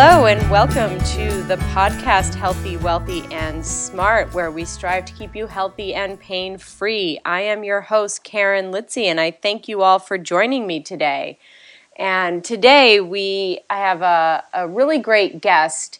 Hello, and welcome to the podcast Healthy, Wealthy, and Smart, where we strive to keep you healthy and pain free. I am your host, Karen Litzy, and I thank you all for joining me today. And today we I have a, a really great guest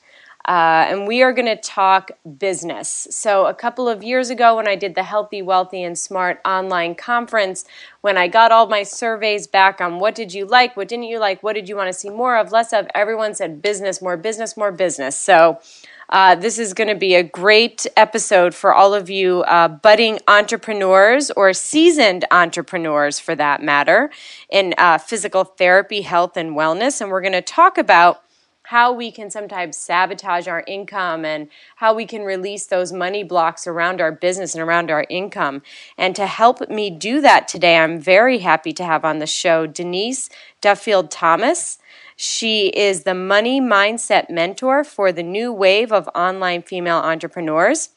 uh, and we are going to talk business. So, a couple of years ago, when I did the Healthy, Wealthy, and Smart online conference, when I got all my surveys back on what did you like, what didn't you like, what did you want to see more of, less of, everyone said business, more business, more business. So, uh, this is going to be a great episode for all of you uh, budding entrepreneurs or seasoned entrepreneurs, for that matter, in uh, physical therapy, health, and wellness. And we're going to talk about how we can sometimes sabotage our income and how we can release those money blocks around our business and around our income. And to help me do that today, I'm very happy to have on the show Denise Duffield Thomas. She is the money mindset mentor for the new wave of online female entrepreneurs.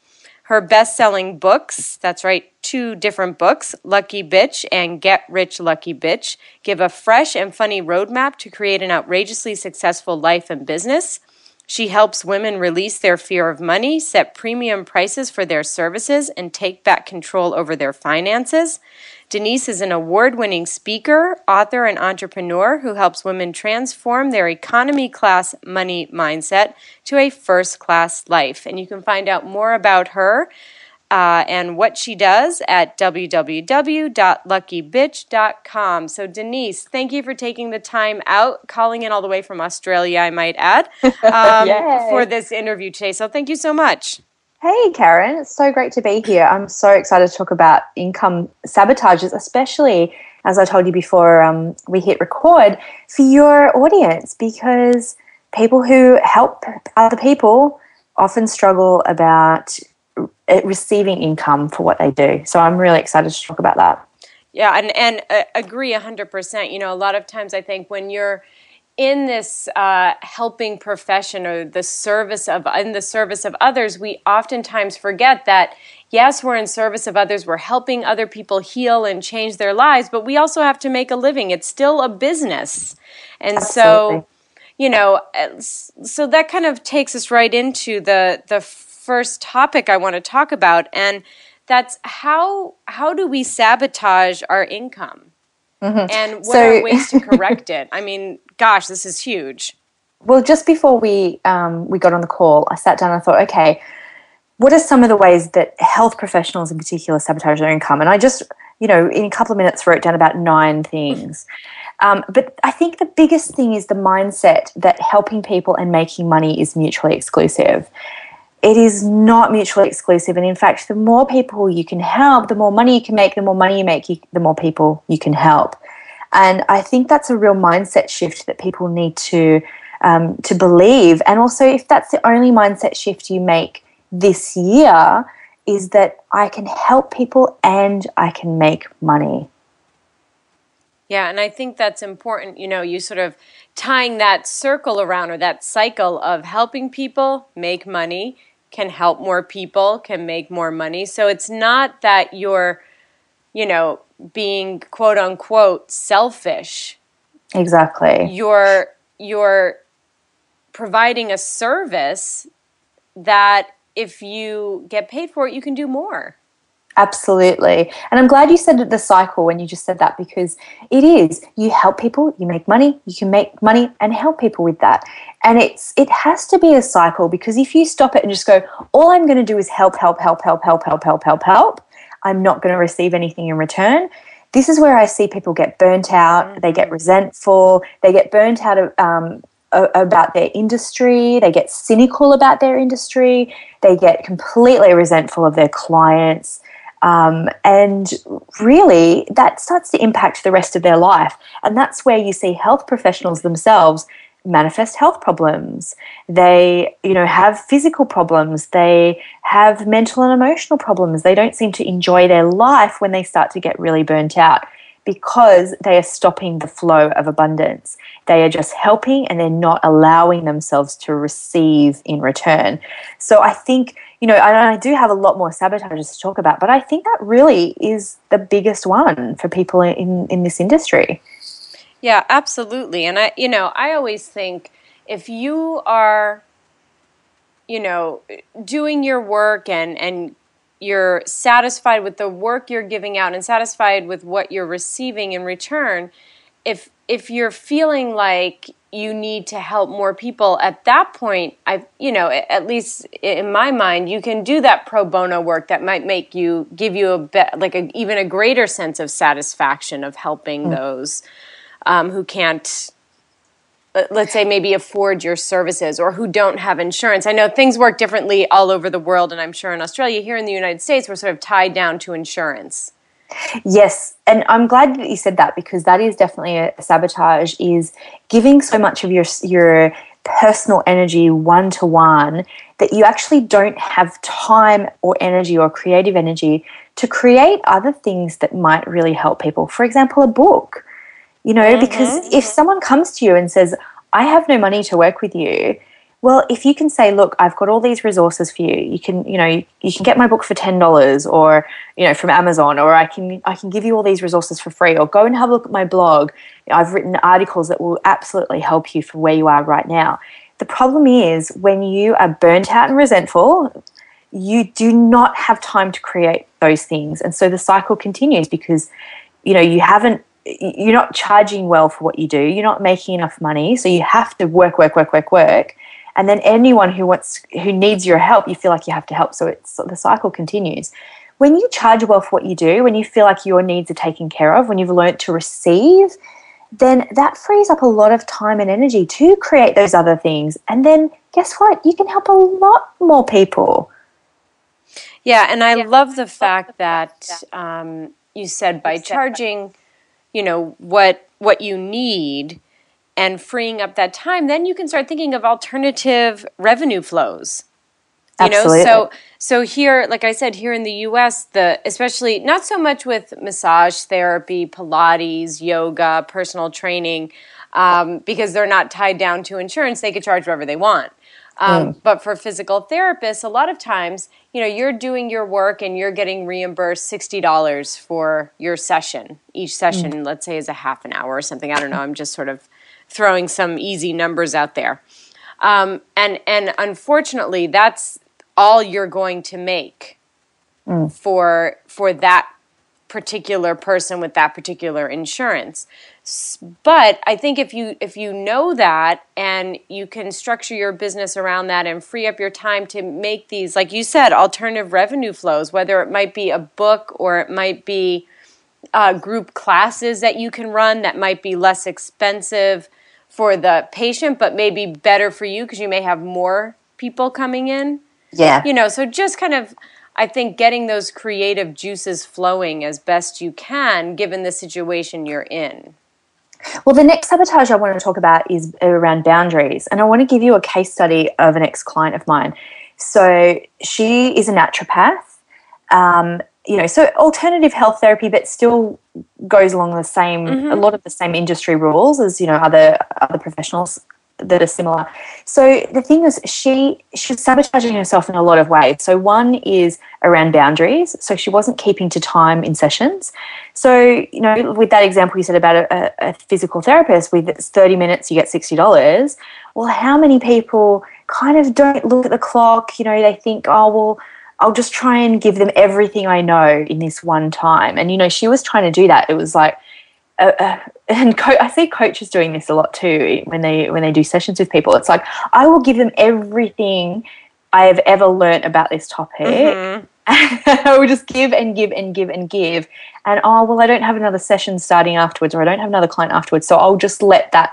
Her best selling books, that's right, two different books, Lucky Bitch and Get Rich Lucky Bitch, give a fresh and funny roadmap to create an outrageously successful life and business. She helps women release their fear of money, set premium prices for their services, and take back control over their finances. Denise is an award winning speaker, author, and entrepreneur who helps women transform their economy class money mindset to a first class life. And you can find out more about her. Uh, and what she does at www.luckybitch.com. So, Denise, thank you for taking the time out, calling in all the way from Australia, I might add, um, for this interview today. So, thank you so much. Hey, Karen, it's so great to be here. I'm so excited to talk about income sabotages, especially as I told you before um, we hit record for your audience, because people who help other people often struggle about receiving income for what they do. So I'm really excited to talk about that. Yeah, and and uh, agree 100%. You know, a lot of times I think when you're in this uh, helping profession or the service of in the service of others, we oftentimes forget that yes, we're in service of others, we're helping other people heal and change their lives, but we also have to make a living. It's still a business, and Absolutely. so you know, uh, so that kind of takes us right into the the first topic I want to talk about, and that's how how do we sabotage our income? Mm-hmm. And what so, are ways to correct it? I mean, gosh, this is huge. Well, just before we um, we got on the call, I sat down and I thought, okay, what are some of the ways that health professionals in particular sabotage their income? And I just, you know, in a couple of minutes wrote down about nine things. Um, but I think the biggest thing is the mindset that helping people and making money is mutually exclusive. It is not mutually exclusive. And in fact, the more people you can help, the more money you can make, the more money you make, the more people you can help. And I think that's a real mindset shift that people need to um, to believe. And also, if that's the only mindset shift you make this year, is that I can help people and I can make money. Yeah, and I think that's important. You know, you sort of tying that circle around or that cycle of helping people make money, can help more people, can make more money. So it's not that you're, you know, being quote unquote selfish. Exactly. You're you're providing a service that if you get paid for it, you can do more. Absolutely. And I'm glad you said the cycle when you just said that because it is. You help people, you make money, you can make money and help people with that. And it's it has to be a cycle because if you stop it and just go, all I'm going to do is help, help, help, help, help, help, help, help, help, I'm not going to receive anything in return. This is where I see people get burnt out, mm-hmm. they get resentful, they get burnt out of um, about their industry, they get cynical about their industry, they get completely resentful of their clients. Um, and really, that starts to impact the rest of their life. And that's where you see health professionals themselves manifest health problems. They, you know, have physical problems. They have mental and emotional problems. They don't seem to enjoy their life when they start to get really burnt out because they are stopping the flow of abundance. They are just helping and they're not allowing themselves to receive in return. So I think, you know, and I do have a lot more sabotages to talk about, but I think that really is the biggest one for people in, in this industry. Yeah, absolutely. And I, you know, I always think if you are you know doing your work and and you're satisfied with the work you're giving out and satisfied with what you're receiving in return if if you're feeling like you need to help more people at that point i you know at least in my mind you can do that pro bono work that might make you give you a bit like a, even a greater sense of satisfaction of helping mm. those um, who can't Uh, let's say maybe afford your services or who don't have insurance i know things work differently all over the world and i'm sure in australia here in the united states we're sort of tied down to insurance Yes, and I'm glad that you said that because that is definitely a, sabotage. Is giving so much of your your personal energy one to one that you actually don't have time or energy or creative energy to create other things that might really help people. For example, a book. You know, mm-hmm. because if someone comes to you and says, "I have no money to work with you," well if you can say look i've got all these resources for you. You can you know you can get my book for $10 or you know from amazon or i can i can give you all these resources for free or go and have a look at my blog. I've written articles that will absolutely help you for where you are right now. The problem is when you are burnt out and resentful you do not have time to create those things. And so the cycle continues because you know you haven't you're not charging well for what you do. You're not making enough money. So you have to work work work work work. And then anyone who wants who needs your help you feel like you have to help. So it's the cycle continues. When you charge well for what you do when you feel like your needs are taken care of when you've learned to receive then that frees up a lot of time and energy to create those other things. And then guess what? You can help a lot more people. Yeah and i yeah. love the fact that um, you said by charging you know what what you need and freeing up that time, then you can start thinking of alternative revenue flows. You Absolutely. know, so so here, like I said, here in the U.S., the especially not so much with massage therapy, Pilates, yoga, personal training, um, because they're not tied down to insurance. They could charge whatever they want. Um, mm. But for physical therapists, a lot of times, you know, you're doing your work and you're getting reimbursed sixty dollars for your session. Each session, mm. let's say, is a half an hour or something. I don't know. I'm just sort of throwing some easy numbers out there. Um, and and unfortunately, that's all you're going to make mm. for for that particular person with that particular insurance. But I think if you if you know that and you can structure your business around that and free up your time to make these, like you said, alternative revenue flows, whether it might be a book or it might be uh, group classes that you can run that might be less expensive for the patient, but maybe better for you because you may have more people coming in. Yeah. You know, so just kind of, I think, getting those creative juices flowing as best you can given the situation you're in. Well, the next sabotage I want to talk about is around boundaries. And I want to give you a case study of an ex client of mine. So she is a naturopath. Um, you know, so alternative health therapy, but still goes along the same, mm-hmm. a lot of the same industry rules as you know other other professionals that are similar. So the thing is, she she's sabotaging herself in a lot of ways. So one is around boundaries. So she wasn't keeping to time in sessions. So you know, with that example you said about a, a physical therapist, with thirty minutes you get sixty dollars. Well, how many people kind of don't look at the clock? You know, they think, oh well I'll just try and give them everything I know in this one time. And you know, she was trying to do that. It was like, uh, uh, and co- I see coaches doing this a lot too when they when they do sessions with people. It's like I will give them everything I have ever learned about this topic. Mm-hmm. I will just give and give and give and give. And oh well, I don't have another session starting afterwards, or I don't have another client afterwards, so I'll just let that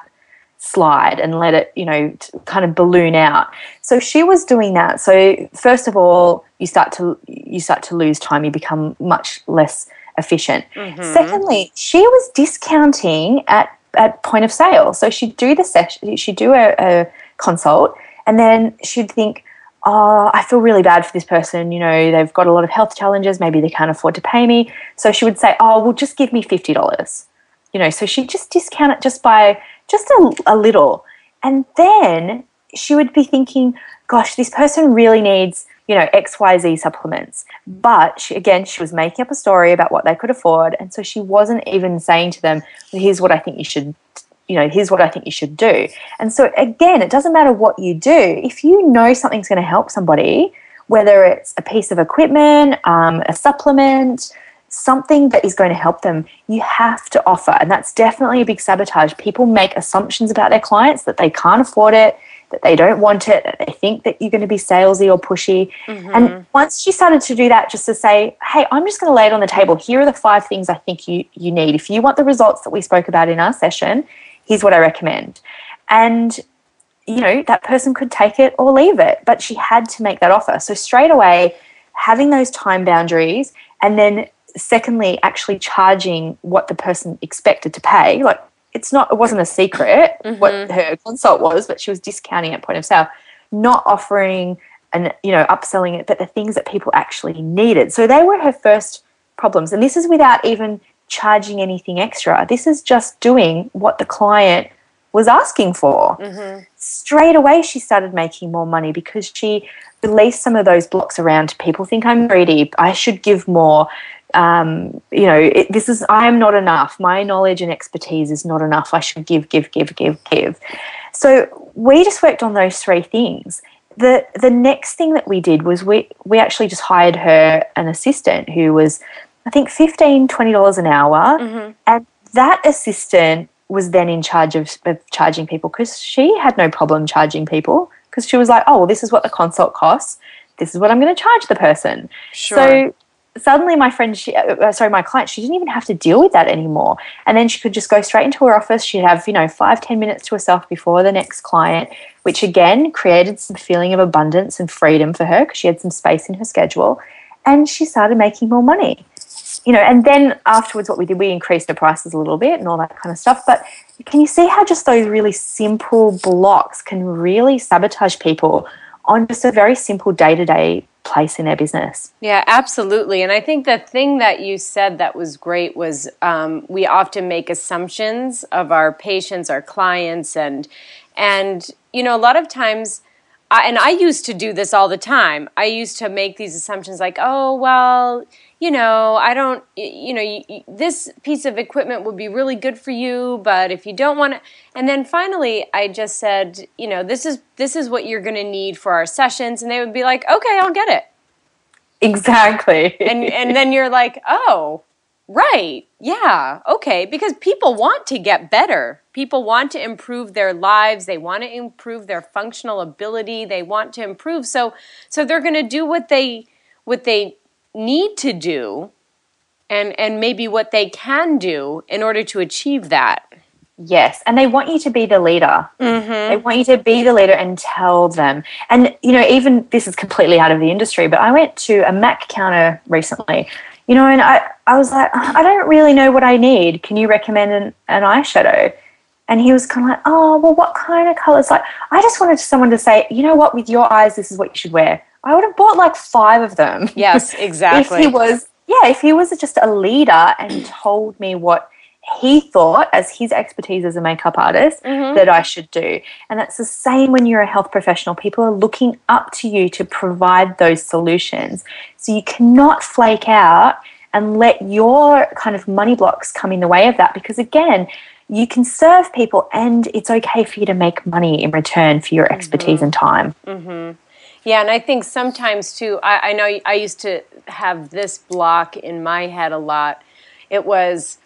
slide and let it, you know, kind of balloon out. So she was doing that. So first of all, you start to you start to lose time. You become much less efficient. Mm-hmm. Secondly, she was discounting at at point of sale. So she'd do the session, she'd do a, a consult, and then she'd think, oh, I feel really bad for this person. You know, they've got a lot of health challenges. Maybe they can't afford to pay me. So she would say, oh, well, just give me fifty dollars. You know, so she'd just discount it just by just a, a little. And then she would be thinking, gosh, this person really needs, you know, XYZ supplements. But she, again, she was making up a story about what they could afford. And so she wasn't even saying to them, here's what I think you should you know, here's what I think you should do. And so, again, it doesn't matter what you do. If you know something's going to help somebody, whether it's a piece of equipment, um, a supplement, something that is going to help them, you have to offer. And that's definitely a big sabotage. People make assumptions about their clients that they can't afford it, that they don't want it, that they think that you're going to be salesy or pushy. Mm-hmm. And once she started to do that, just to say, hey, I'm just going to lay it on the table. Here are the five things I think you, you need. If you want the results that we spoke about in our session, here's what I recommend. And you know, that person could take it or leave it, but she had to make that offer. So straight away, having those time boundaries and then secondly actually charging what the person expected to pay like it's not it wasn't a secret mm-hmm. what her consult was but she was discounting at point of sale not offering and you know upselling it but the things that people actually needed. So they were her first problems. And this is without even charging anything extra. This is just doing what the client was asking for mm-hmm. straight away she started making more money because she released some of those blocks around people think i'm greedy i should give more um, you know, it, this is, I am not enough. My knowledge and expertise is not enough. I should give, give, give, give, give. So we just worked on those three things. The, the next thing that we did was we, we actually just hired her an assistant who was, I think, $15, $20 an hour. Mm-hmm. And that assistant was then in charge of, of charging people because she had no problem charging people because she was like, oh, well, this is what the consult costs. This is what I'm going to charge the person. Sure. So suddenly my friend she uh, uh, sorry my client she didn't even have to deal with that anymore and then she could just go straight into her office she'd have you know five ten minutes to herself before the next client which again created some feeling of abundance and freedom for her because she had some space in her schedule and she started making more money you know and then afterwards what we did we increased the prices a little bit and all that kind of stuff but can you see how just those really simple blocks can really sabotage people on just a very simple day-to-day place in their business. Yeah, absolutely. And I think the thing that you said that was great was um, we often make assumptions of our patients, our clients, and and you know a lot of times. I, and I used to do this all the time. I used to make these assumptions like, oh, well, you know, I don't, you know, you, this piece of equipment would be really good for you, but if you don't want to, and then finally, I just said, you know, this is this is what you're going to need for our sessions, and they would be like, okay, I'll get it. Exactly. and and then you're like, oh, right, yeah, okay, because people want to get better. People want to improve their lives. They want to improve their functional ability. They want to improve. So so they're going to do what they what they need to do and and maybe what they can do in order to achieve that yes and they want you to be the leader mm-hmm. they want you to be the leader and tell them and you know even this is completely out of the industry but i went to a mac counter recently you know and i i was like i don't really know what i need. Can you recommend an, an eyeshadow? And he was kind of like oh well what kind of colors? Like i just wanted someone to say you know what? With your eyes this is what you should wear. I would have bought like five of them. Yes, exactly. if he was, yeah, if he was just a leader and told me what he thought, as his expertise as a makeup artist, mm-hmm. that I should do. And that's the same when you're a health professional. People are looking up to you to provide those solutions. So you cannot flake out and let your kind of money blocks come in the way of that because, again, you can serve people and it's okay for you to make money in return for your expertise mm-hmm. and time. Mm-hmm. Yeah, and I think sometimes too, I, I know I used to have this block in my head a lot. It was,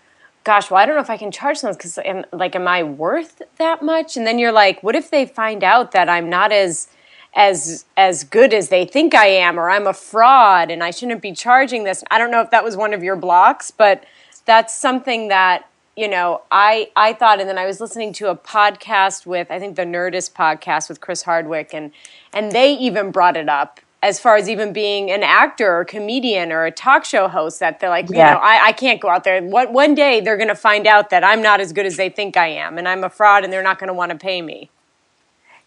gosh, well, I don't know if I can charge them because, like, am I worth that much? And then you're like, what if they find out that I'm not as as as good as they think I am, or I'm a fraud and I shouldn't be charging this? I don't know if that was one of your blocks, but that's something that you know, I I thought, and then I was listening to a podcast with I think the Nerdist podcast with Chris Hardwick, and and they even brought it up as far as even being an actor or comedian or a talk show host that they're like, yeah. you know, I, I can't go out there. What one day they're going to find out that I'm not as good as they think I am, and I'm a fraud, and they're not going to want to pay me.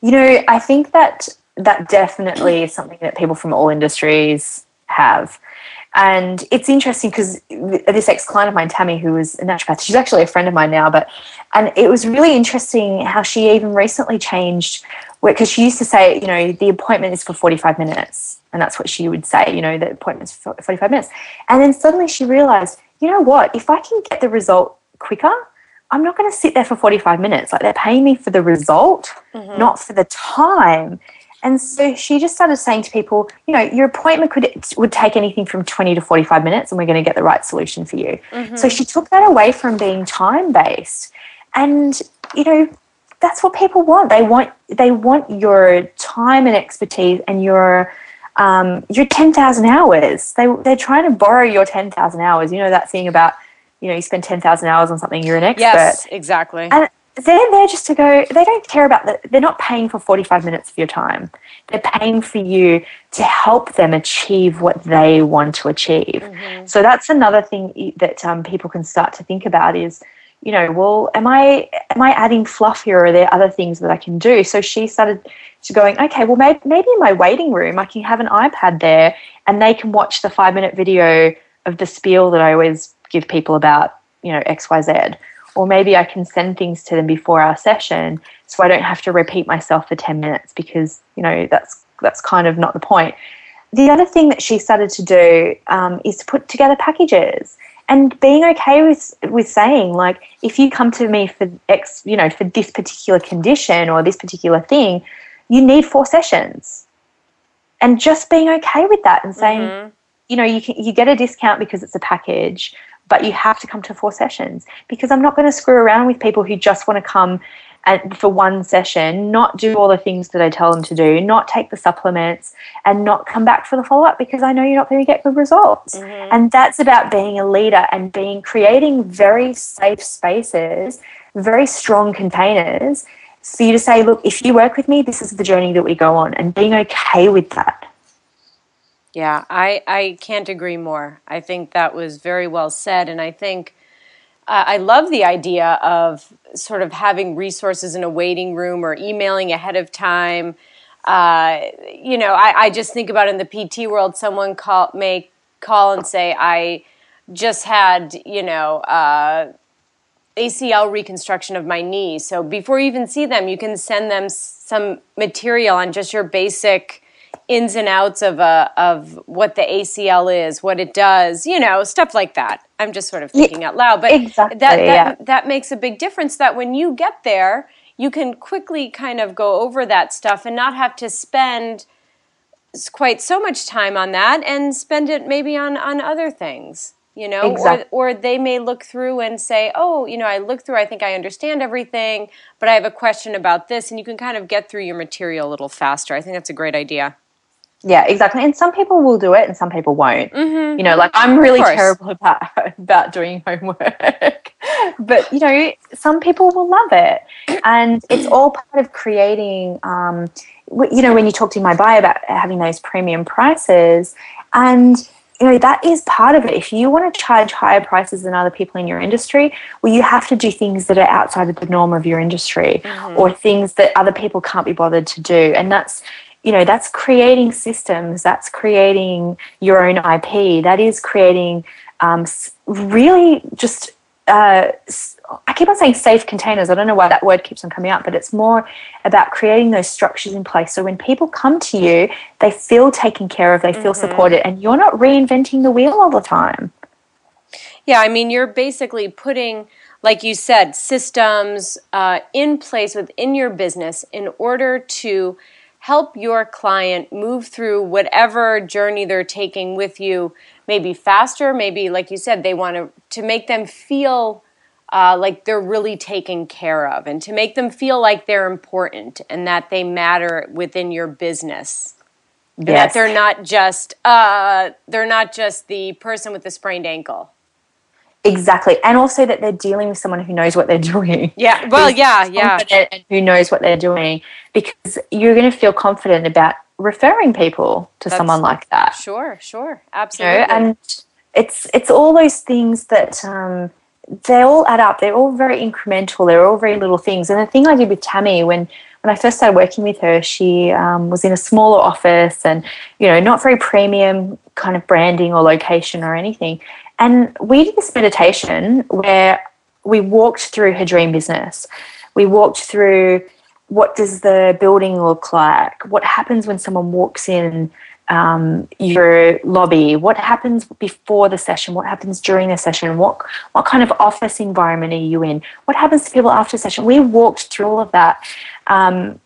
You know, I think that that definitely is something that people from all industries have. And it's interesting because this ex client of mine, Tammy, who was a naturopath, she's actually a friend of mine now, but and it was really interesting how she even recently changed because she used to say, you know, the appointment is for 45 minutes. And that's what she would say, you know, the appointment's for 45 minutes. And then suddenly she realized, you know what, if I can get the result quicker, I'm not going to sit there for 45 minutes. Like they're paying me for the result, mm-hmm. not for the time. And so she just started saying to people, you know, your appointment could would take anything from 20 to 45 minutes and we're going to get the right solution for you. Mm-hmm. So she took that away from being time based. And you know, that's what people want. They want they want your time and expertise and your um, your 10,000 hours. They they're trying to borrow your 10,000 hours. You know that thing about you know you spend 10,000 hours on something you're an expert. Yes, exactly. And they're there just to go, they don't care about that. They're not paying for 45 minutes of your time. They're paying for you to help them achieve what they want to achieve. Mm-hmm. So that's another thing that um, people can start to think about is, you know, well, am I am I adding fluff here, or are there other things that I can do? So she started to going, okay, well, maybe, maybe in my waiting room I can have an iPad there, and they can watch the five minute video of the spiel that I always give people about, you know, X Y Z or maybe I can send things to them before our session so I don't have to repeat myself for 10 minutes because, you know, that's that's kind of not the point. The other thing that she started to do um, is to put together packages and being okay with with saying like if you come to me for x you know for this particular condition or this particular thing you need four sessions and just being okay with that and saying mm-hmm. you know you can you get a discount because it's a package but you have to come to four sessions because I'm not going to screw around with people who just want to come and for one session, not do all the things that I tell them to do, not take the supplements, and not come back for the follow up because I know you're not going to get good results. Mm-hmm. And that's about being a leader and being creating very safe spaces, very strong containers for you to say, look, if you work with me, this is the journey that we go on, and being okay with that. Yeah, I, I can't agree more. I think that was very well said. And I think uh, I love the idea of sort of having resources in a waiting room or emailing ahead of time. Uh, you know, I, I, just think about in the PT world, someone call, may call and say, I just had, you know, uh, ACL reconstruction of my knee. So before you even see them, you can send them some material on just your basic ins and outs of a of what the ACL is, what it does, you know, stuff like that. I'm just sort of thinking yeah, out loud, but exactly, that that, yeah. that makes a big difference. That when you get there, you can quickly kind of go over that stuff and not have to spend quite so much time on that and spend it maybe on on other things you know exactly. or or they may look through and say oh you know i look through i think i understand everything but i have a question about this and you can kind of get through your material a little faster i think that's a great idea yeah, exactly. And some people will do it and some people won't. Mm-hmm. You know, like I'm really terrible about about doing homework. but you know, some people will love it. And it's all part of creating um, you know, when you talked in my bio about having those premium prices and you know that is part of it if you want to charge higher prices than other people in your industry well you have to do things that are outside of the norm of your industry mm-hmm. or things that other people can't be bothered to do and that's you know that's creating systems that's creating your own ip that is creating um, really just uh, I keep on saying safe containers. I don't know why that word keeps on coming up, but it's more about creating those structures in place. So when people come to you, they feel taken care of, they feel mm-hmm. supported, and you're not reinventing the wheel all the time. Yeah, I mean, you're basically putting, like you said, systems uh, in place within your business in order to help your client move through whatever journey they're taking with you maybe faster maybe like you said they want to to make them feel uh, like they're really taken care of and to make them feel like they're important and that they matter within your business yes. that they're not just uh, they're not just the person with the sprained ankle Exactly. And also that they're dealing with someone who knows what they're doing. Yeah. Well, yeah, yeah. And who knows what they're doing because you're going to feel confident about referring people to That's, someone like that. Sure, sure. Absolutely. You know? And it's it's all those things that um, they all add up. They're all very incremental. They're all very little things. And the thing I did with Tammy when when I first started working with her, she um, was in a smaller office and, you know, not very premium kind of branding or location or anything. And we did this meditation where we walked through her dream business. We walked through what does the building look like? What happens when someone walks in um, your lobby? What happens before the session? What happens during the session? What what kind of office environment are you in? What happens to people after session? We walked through all of that. Um,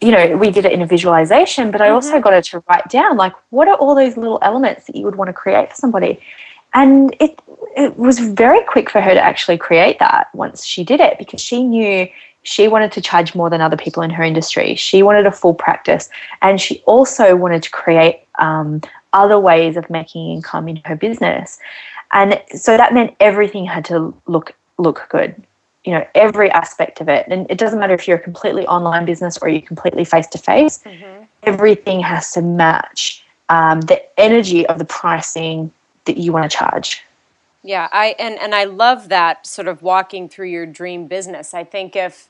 you know, we did it in a visualization, but I mm-hmm. also got her to write down like what are all those little elements that you would want to create for somebody. And it it was very quick for her to actually create that once she did it because she knew she wanted to charge more than other people in her industry. She wanted a full practice, and she also wanted to create um, other ways of making income in her business. And so that meant everything had to look look good. You know, every aspect of it. And it doesn't matter if you're a completely online business or you're completely face to face. Everything has to match um, the energy of the pricing that you want to charge. Yeah, I and and I love that sort of walking through your dream business. I think if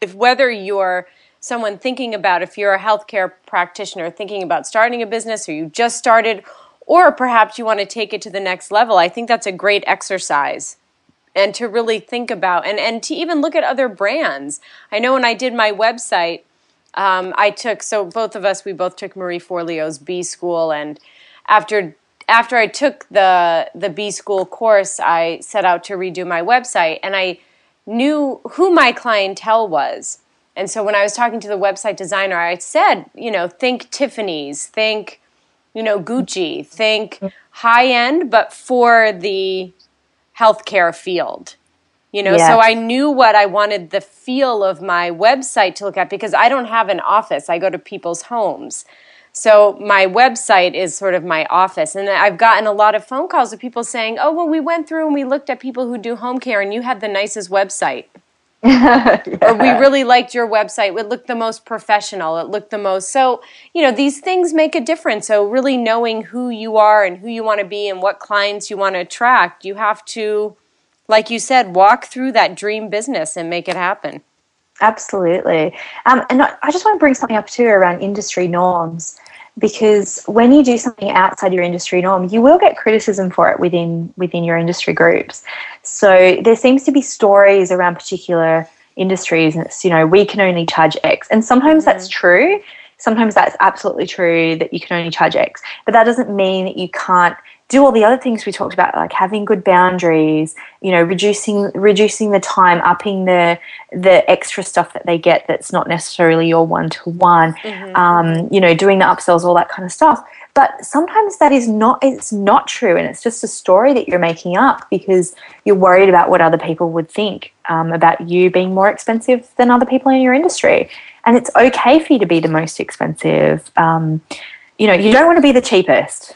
if whether you're someone thinking about if you're a healthcare practitioner thinking about starting a business or you just started or perhaps you want to take it to the next level, I think that's a great exercise. And to really think about and, and to even look at other brands. I know when I did my website, um, I took so both of us we both took Marie Forleo's B School and after after I took the the B School course, I set out to redo my website and I knew who my clientele was. And so when I was talking to the website designer, I said, you know, think Tiffany's, think, you know, Gucci, think high end, but for the healthcare field. You know, so I knew what I wanted the feel of my website to look at because I don't have an office. I go to people's homes. So my website is sort of my office. And I've gotten a lot of phone calls of people saying, oh, well, we went through and we looked at people who do home care and you had the nicest website. yeah. Or we really liked your website. It looked the most professional. It looked the most. So, you know, these things make a difference. So, really knowing who you are and who you want to be and what clients you want to attract, you have to, like you said, walk through that dream business and make it happen. Absolutely. Um, and I just want to bring something up too around industry norms because when you do something outside your industry norm, you will get criticism for it within within your industry groups. So there seems to be stories around particular industries, and it's you know we can only charge X, and sometimes mm-hmm. that's true. Sometimes that's absolutely true that you can only charge X, but that doesn't mean that you can't do all the other things we talked about, like having good boundaries, you know, reducing reducing the time, upping the the extra stuff that they get that's not necessarily your one to one, you know, doing the upsells, all that kind of stuff. But sometimes that is not it's not true, and it's just a story that you're making up because you're worried about what other people would think um, about you being more expensive than other people in your industry, and it's okay for you to be the most expensive. Um, you know, you don't want to be the cheapest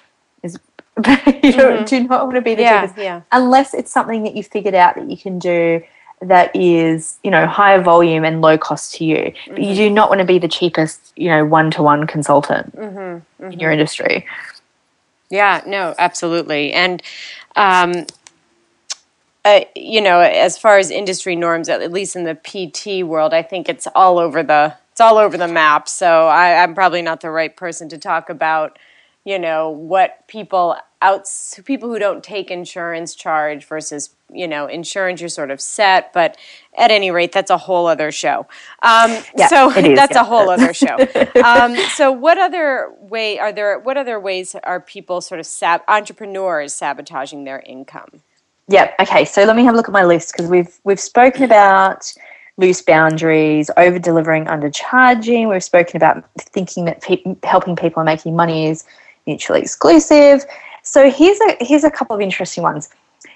you mm-hmm. do not want to be the yeah, cheapest yeah. unless it's something that you figured out that you can do that is you know higher volume and low cost to you mm-hmm. but you mm-hmm. do not want to be the cheapest you know one-to-one consultant mm-hmm. in your mm-hmm. industry yeah no absolutely and um, uh, you know as far as industry norms at least in the pt world i think it's all over the it's all over the map so I, i'm probably not the right person to talk about you know what people out people who don't take insurance charge versus you know insurance you're sort of set but at any rate that's a whole other show um, yeah, so is, that's yeah. a whole other show um, so what other way are there what other ways are people sort of sab- entrepreneurs sabotaging their income yeah okay so let me have a look at my list because we've we've spoken about loose boundaries, over delivering, undercharging. We've spoken about thinking that pe- helping people and making money is mutually exclusive. So here's a here's a couple of interesting ones.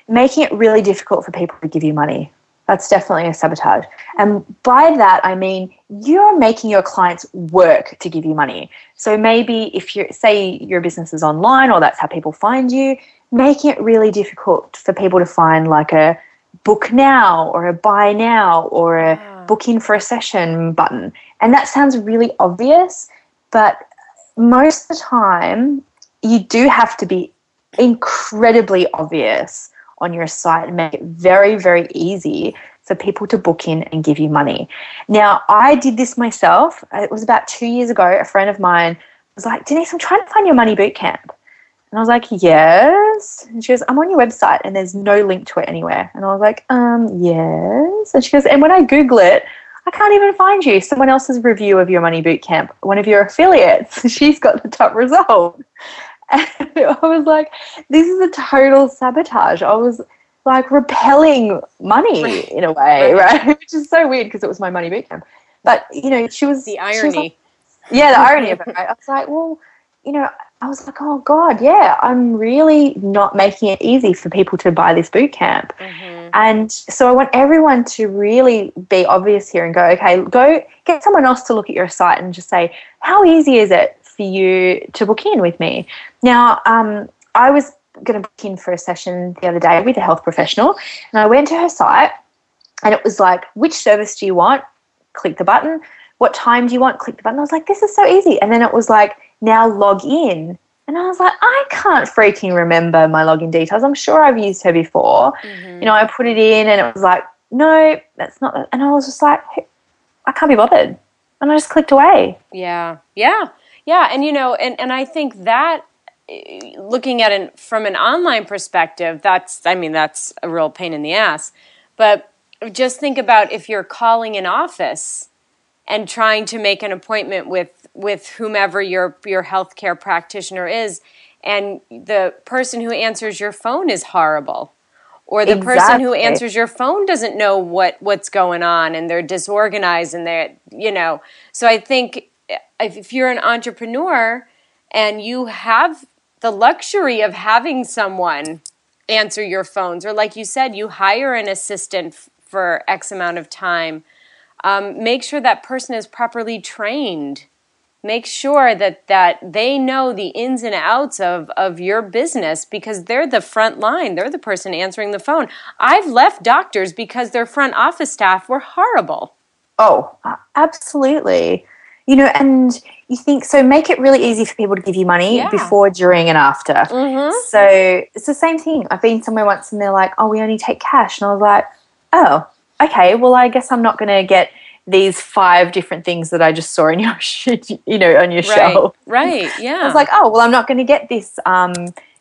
Making it really difficult for people to give you money. That's definitely a sabotage. And by that I mean you're making your clients work to give you money. So maybe if you say your business is online or that's how people find you, making it really difficult for people to find like a book now or a buy now or a ah. book in for a session button. And that sounds really obvious, but most of the time, you do have to be incredibly obvious on your site and make it very, very easy for people to book in and give you money. Now, I did this myself. It was about two years ago. A friend of mine was like, Denise, I'm trying to find your money boot camp. And I was like, yes. And she goes, I'm on your website and there's no link to it anywhere. And I was like, um, yes. And she goes, and when I Google it, I can't even find you. Someone else's review of your money boot camp, one of your affiliates, she's got the top result. And I was like, this is a total sabotage. I was like repelling money in a way, right? Which is so weird because it was my money boot camp. But, you know, she was the irony. Was like, yeah, the irony of it. Right? I was like, well, you know, I was like, oh God, yeah, I'm really not making it easy for people to buy this boot camp. Mm-hmm. And so I want everyone to really be obvious here and go, okay, go get someone else to look at your site and just say, how easy is it for you to book in with me? Now, um, I was going to book in for a session the other day with a health professional, and I went to her site and it was like, which service do you want? Click the button. What time do you want? Click the button. I was like, this is so easy. And then it was like, now log in. And I was like, I can't freaking remember my login details. I'm sure I've used her before. Mm-hmm. You know, I put it in and it was like, no, that's not. And I was just like, I can't be bothered. And I just clicked away. Yeah. Yeah. Yeah. And, you know, and, and I think that eh, looking at it from an online perspective, that's, I mean, that's a real pain in the ass. But just think about if you're calling an office and trying to make an appointment with with whomever your your healthcare practitioner is and the person who answers your phone is horrible or the exactly. person who answers your phone doesn't know what what's going on and they're disorganized and they're you know so i think if you're an entrepreneur and you have the luxury of having someone answer your phones or like you said you hire an assistant for x amount of time um, make sure that person is properly trained make sure that that they know the ins and outs of of your business because they're the front line. They're the person answering the phone. I've left doctors because their front office staff were horrible. Oh absolutely. You know and you think so make it really easy for people to give you money yeah. before during and after. Mm-hmm. so it's the same thing. I've been somewhere once and they're like oh we only take cash. And i was like oh okay. Well i guess i'm not going to get these five different things that I just saw in your you know on your right, shelf. Right. Yeah. I was like, oh well, I'm not going to get this, um,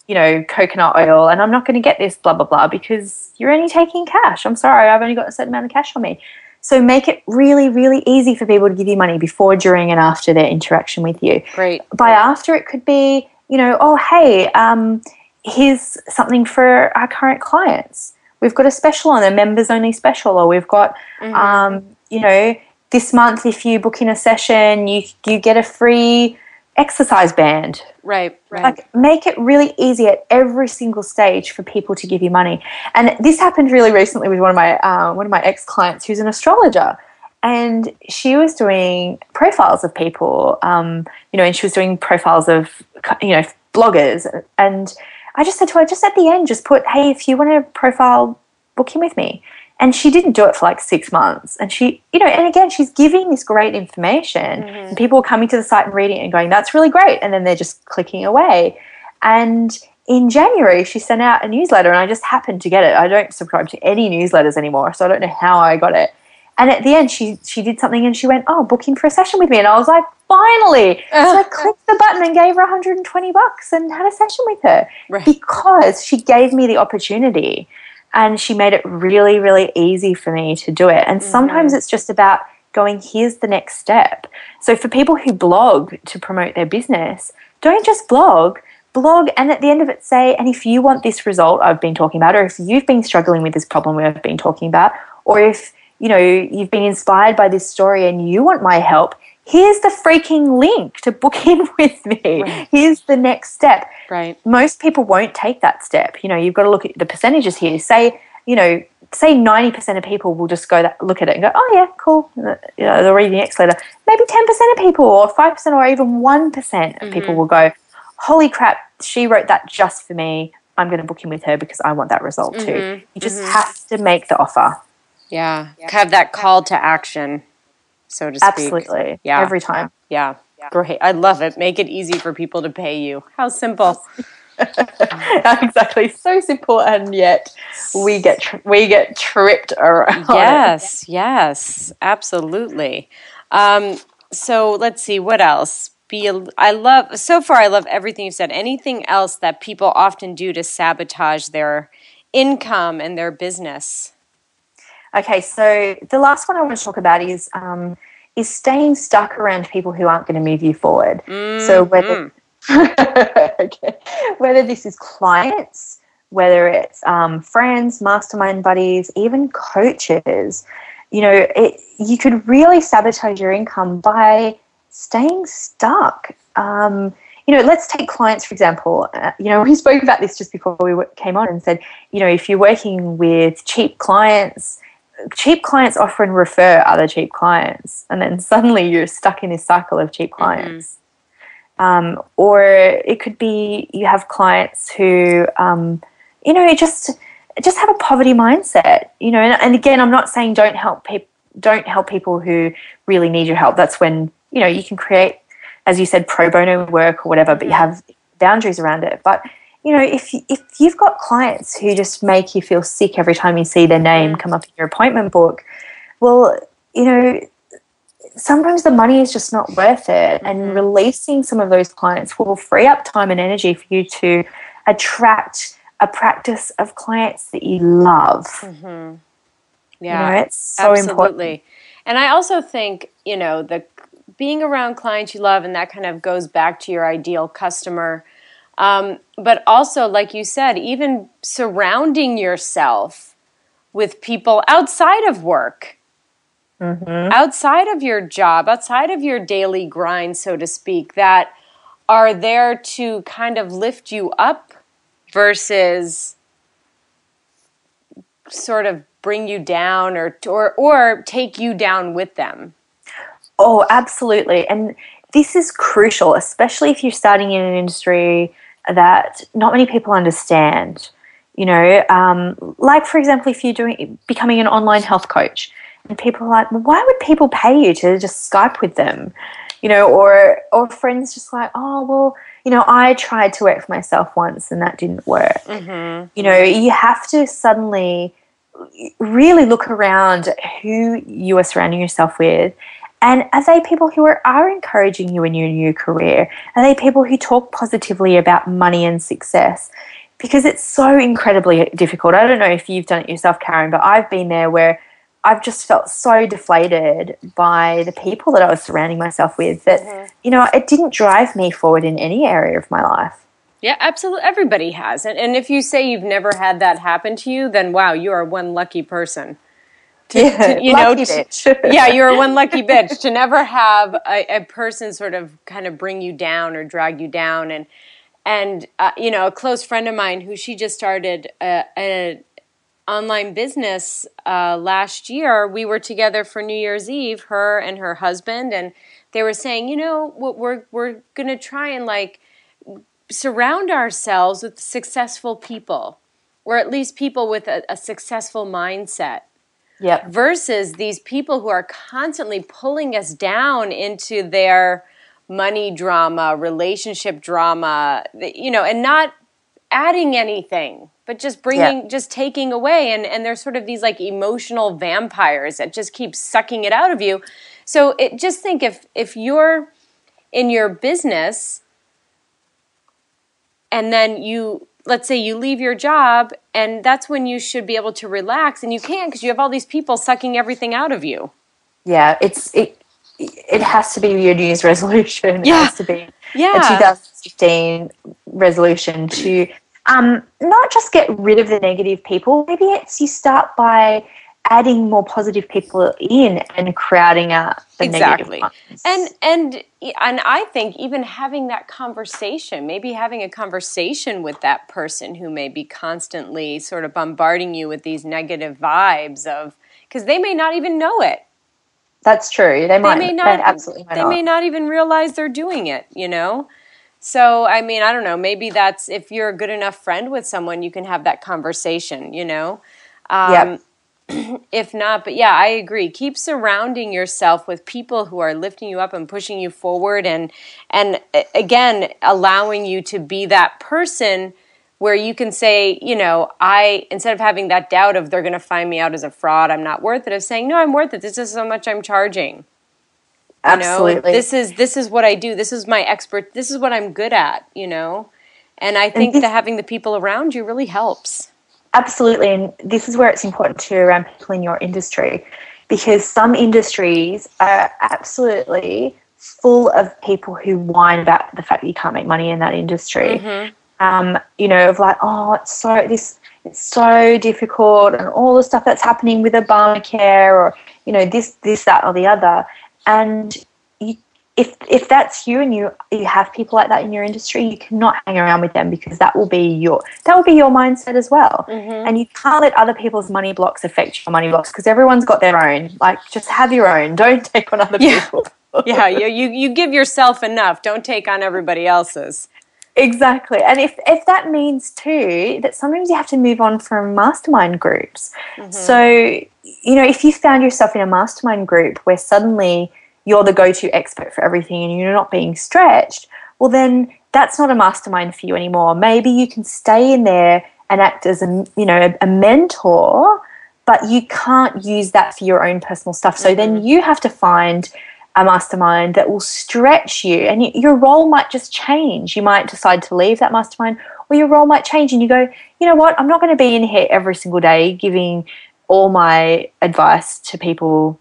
you know, coconut oil, and I'm not going to get this blah blah blah because you're only taking cash. I'm sorry, I've only got a certain amount of cash on me. So make it really, really easy for people to give you money before, during, and after their interaction with you. Great. By after, it could be, you know, oh hey, um, here's something for our current clients. We've got a special on a members only special, or we've got. Mm-hmm. Um, you know, this month if you book in a session, you you get a free exercise band. Right, right. Like make it really easy at every single stage for people to give you money. And this happened really recently with one of my uh, one of my ex clients who's an astrologer, and she was doing profiles of people. Um, you know, and she was doing profiles of you know bloggers. And I just said to her, just at the end, just put, hey, if you want to profile, book in with me. And she didn't do it for like six months. And she, you know, and again, she's giving this great information. Mm-hmm. And people are coming to the site and reading it and going, that's really great. And then they're just clicking away. And in January, she sent out a newsletter, and I just happened to get it. I don't subscribe to any newsletters anymore, so I don't know how I got it. And at the end, she she did something, and she went, "Oh, booking for a session with me," and I was like, "Finally!" so I clicked the button and gave her 120 bucks and had a session with her right. because she gave me the opportunity and she made it really, really easy for me to do it. And mm-hmm. sometimes it's just about going, here's the next step. So for people who blog to promote their business, don't just blog, blog and at the end of it say, and if you want this result I've been talking about, or if you've been struggling with this problem we've been talking about, or if you know you've been inspired by this story and you want my help, here's the freaking link to book in with me. Right. Here's the next step. Right. Most people won't take that step. You know, you've got to look at the percentages here. Say, you know, say 90% of people will just go that, look at it and go, oh yeah, cool. You know, they'll read the next letter. Maybe 10% of people or 5% or even 1% of mm-hmm. people will go, holy crap, she wrote that just for me. I'm going to book in with her because I want that result too. Mm-hmm. You just mm-hmm. have to make the offer. Yeah. yeah. Have that call to action so to speak. Absolutely. Yeah. Every time. Yeah. yeah. Great. I love it. Make it easy for people to pay you. How simple. exactly. So simple, and yet we get tri- we get tripped around. Yes, yes, absolutely. Um, so let's see what else. Be a, I love so far. I love everything you said. Anything else that people often do to sabotage their income and their business? Okay, so the last one I want to talk about is um, is staying stuck around people who aren't going to move you forward. Mm-hmm. So whether okay, whether this is clients, whether it's um, friends, mastermind buddies, even coaches, you know, it, you could really sabotage your income by staying stuck. Um, you know, let's take clients for example. Uh, you know, we spoke about this just before we came on and said, you know, if you're working with cheap clients, cheap clients often refer other cheap clients, and then suddenly you're stuck in this cycle of cheap mm-hmm. clients. Mm-hmm. Um, or it could be you have clients who, um, you know, just just have a poverty mindset. You know, and, and again, I'm not saying don't help people. Don't help people who really need your help. That's when you know you can create, as you said, pro bono work or whatever, but you have boundaries around it. But you know, if if you've got clients who just make you feel sick every time you see their name come up in your appointment book, well, you know, sometimes the money is just not worth it. And mm-hmm. releasing some of those clients will free up time and energy for you to attract a practice of clients that you love. Mm-hmm. Yeah, you know, it's so absolutely. important. And I also think, you know, the being around clients you love, and that kind of goes back to your ideal customer. Um, but also, like you said, even surrounding yourself with people outside of work mm-hmm. outside of your job, outside of your daily grind, so to speak, that are there to kind of lift you up versus sort of bring you down or or or take you down with them. Oh, absolutely. And this is crucial, especially if you're starting in an industry that not many people understand. You know, um, like for example, if you're doing becoming an online health coach, and people are like, well, why would people pay you to just Skype with them? You know, or or friends just like, oh well, you know, I tried to work for myself once and that didn't work. Mm-hmm. You know, you have to suddenly really look around who you are surrounding yourself with. And are they people who are, are encouraging you in your new career? Are they people who talk positively about money and success? Because it's so incredibly difficult. I don't know if you've done it yourself, Karen, but I've been there where I've just felt so deflated by the people that I was surrounding myself with that, mm-hmm. you know, it didn't drive me forward in any area of my life. Yeah, absolutely. Everybody has. And, and if you say you've never had that happen to you, then wow, you are one lucky person. To, yeah, to, you know, to, yeah, you're one lucky bitch to never have a, a, person sort of kind of bring you down or drag you down. And, and uh, you know, a close friend of mine who she just started a, a online business uh, last year, we were together for New Year's Eve, her and her husband, and they were saying, you know, what we're we're going to try and like surround ourselves with successful people, or at least people with a, a successful mindset. Yep. Versus these people who are constantly pulling us down into their money drama, relationship drama, you know, and not adding anything but just bringing yeah. just taking away and and there's sort of these like emotional vampires that just keep sucking it out of you so it just think if if you're in your business and then you let's say you leave your job and that's when you should be able to relax and you can't because you have all these people sucking everything out of you yeah it's it it has to be your new year's resolution yeah. it has to be yeah. a 2015 resolution to um, not just get rid of the negative people. Maybe it's you start by adding more positive people in and crowding out the exactly. negative ones. And and and I think even having that conversation, maybe having a conversation with that person who may be constantly sort of bombarding you with these negative vibes of because they may not even know it. That's true. They, might. They may not. They absolutely. they not. may not even realize they're doing it. You know. So, I mean, I don't know. Maybe that's if you're a good enough friend with someone, you can have that conversation, you know? Um, yeah. If not, but yeah, I agree. Keep surrounding yourself with people who are lifting you up and pushing you forward and, and again, allowing you to be that person where you can say, you know, I, instead of having that doubt of they're going to find me out as a fraud, I'm not worth it, of saying, no, I'm worth it. This is how much I'm charging. Absolutely. know, this is this is what I do. This is my expert. This is what I'm good at. You know, and I think and that having the people around you really helps. Absolutely. And this is where it's important to around people in your industry because some industries are absolutely full of people who whine about the fact that you can't make money in that industry. Mm-hmm. Um, you know, of like, oh, it's so this it's so difficult and all the stuff that's happening with Obamacare or, you know, this, this, that or the other. And if if that's you and you you have people like that in your industry, you cannot hang around with them because that will be your that will be your mindset as well. Mm-hmm. And you can't let other people's money blocks affect your money blocks because everyone's got their own. Like just have your own. Don't take on other yeah. people. yeah, you, you you give yourself enough. Don't take on everybody else's. Exactly. And if, if that means too that sometimes you have to move on from mastermind groups. Mm-hmm. So, you know, if you found yourself in a mastermind group where suddenly you're the go-to expert for everything and you're not being stretched, well then that's not a mastermind for you anymore. Maybe you can stay in there and act as a you know a, a mentor, but you can't use that for your own personal stuff. So mm-hmm. then you have to find a mastermind that will stretch you and your role might just change. You might decide to leave that mastermind or your role might change and you go, you know what, I'm not going to be in here every single day giving all my advice to people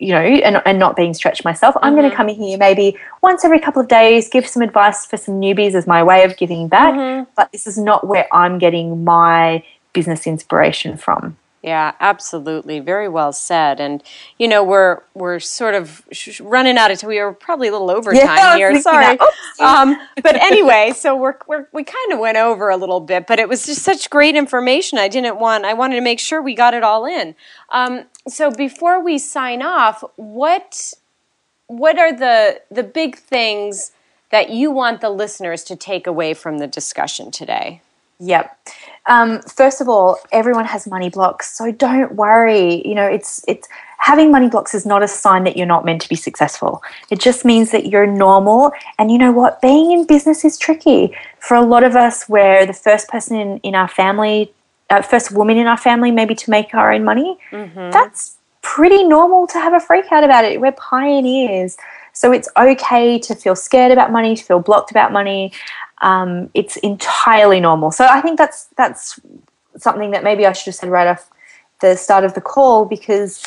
you know, and, and not being stretched myself. I'm mm-hmm. going to come in here maybe once every couple of days, give some advice for some newbies as my way of giving back. Mm-hmm. But this is not where I'm getting my business inspiration from. Yeah, absolutely. Very well said. And you know, we're we're sort of running out of time. We are probably a little over time yeah, here. Sorry. Um, but anyway, so we're, we're we kind of went over a little bit, but it was just such great information. I didn't want. I wanted to make sure we got it all in. Um, so before we sign off, what what are the the big things that you want the listeners to take away from the discussion today? Yep. Um, first of all, everyone has money blocks, so don't worry. You know, it's it's having money blocks is not a sign that you're not meant to be successful. It just means that you're normal. And you know what? Being in business is tricky. For a lot of us, we're the first person in, in our family, uh, first woman in our family, maybe to make our own money. Mm-hmm. That's pretty normal to have a freak out about it. We're pioneers. So it's okay to feel scared about money, to feel blocked about money um, it's entirely normal. So I think that's that's something that maybe I should have said right off the start of the call because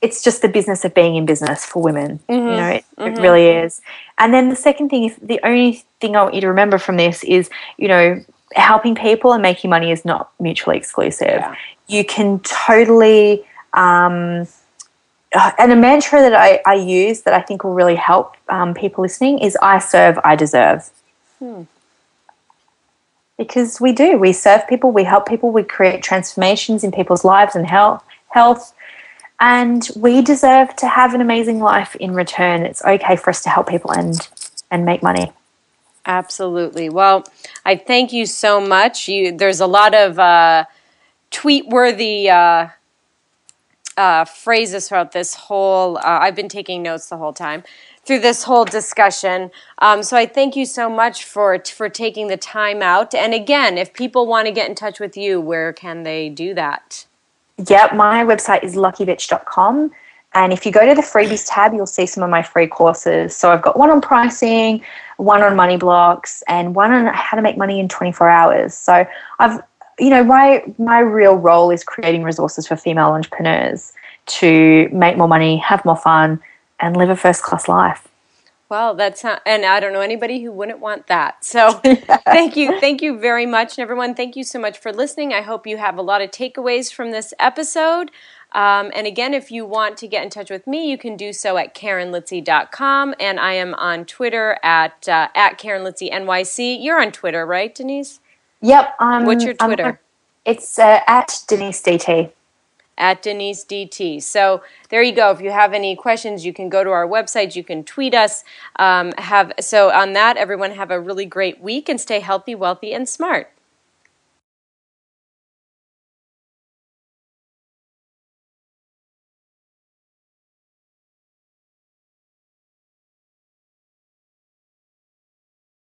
it's just the business of being in business for women. Mm-hmm. You know, it, mm-hmm. it, really is. And then the second thing, is the only thing I want you to remember from this is, you know, helping people and making money is not mutually exclusive. Yeah. You can totally. Um, uh, and a mantra that I, I use that I think will really help um, people listening is I serve, I deserve. Hmm. Because we do. We serve people, we help people, we create transformations in people's lives and health. health and we deserve to have an amazing life in return. It's okay for us to help people and and make money. Absolutely. Well, I thank you so much. You, there's a lot of uh, tweet-worthy uh, uh, phrases throughout this whole. Uh, I've been taking notes the whole time through this whole discussion. Um, so I thank you so much for for taking the time out. And again, if people want to get in touch with you, where can they do that? Yeah, my website is luckybitch.com. And if you go to the freebies tab, you'll see some of my free courses. So I've got one on pricing, one on money blocks, and one on how to make money in 24 hours. So I've, you know, my my real role is creating resources for female entrepreneurs to make more money, have more fun, and live a first class life. Well, that's not, and I don't know anybody who wouldn't want that. So, thank you, thank you very much, and everyone, thank you so much for listening. I hope you have a lot of takeaways from this episode. Um, and again, if you want to get in touch with me, you can do so at KarenLitzy.com, and I am on Twitter at uh, at Karen Litzy NYC. You're on Twitter, right, Denise? Yep. Um, What's your Twitter? it's uh, at Denise DT at Denise DT. So there you go. If you have any questions, you can go to our website. You can tweet us. Um, have so on that. Everyone have a really great week and stay healthy, wealthy, and smart.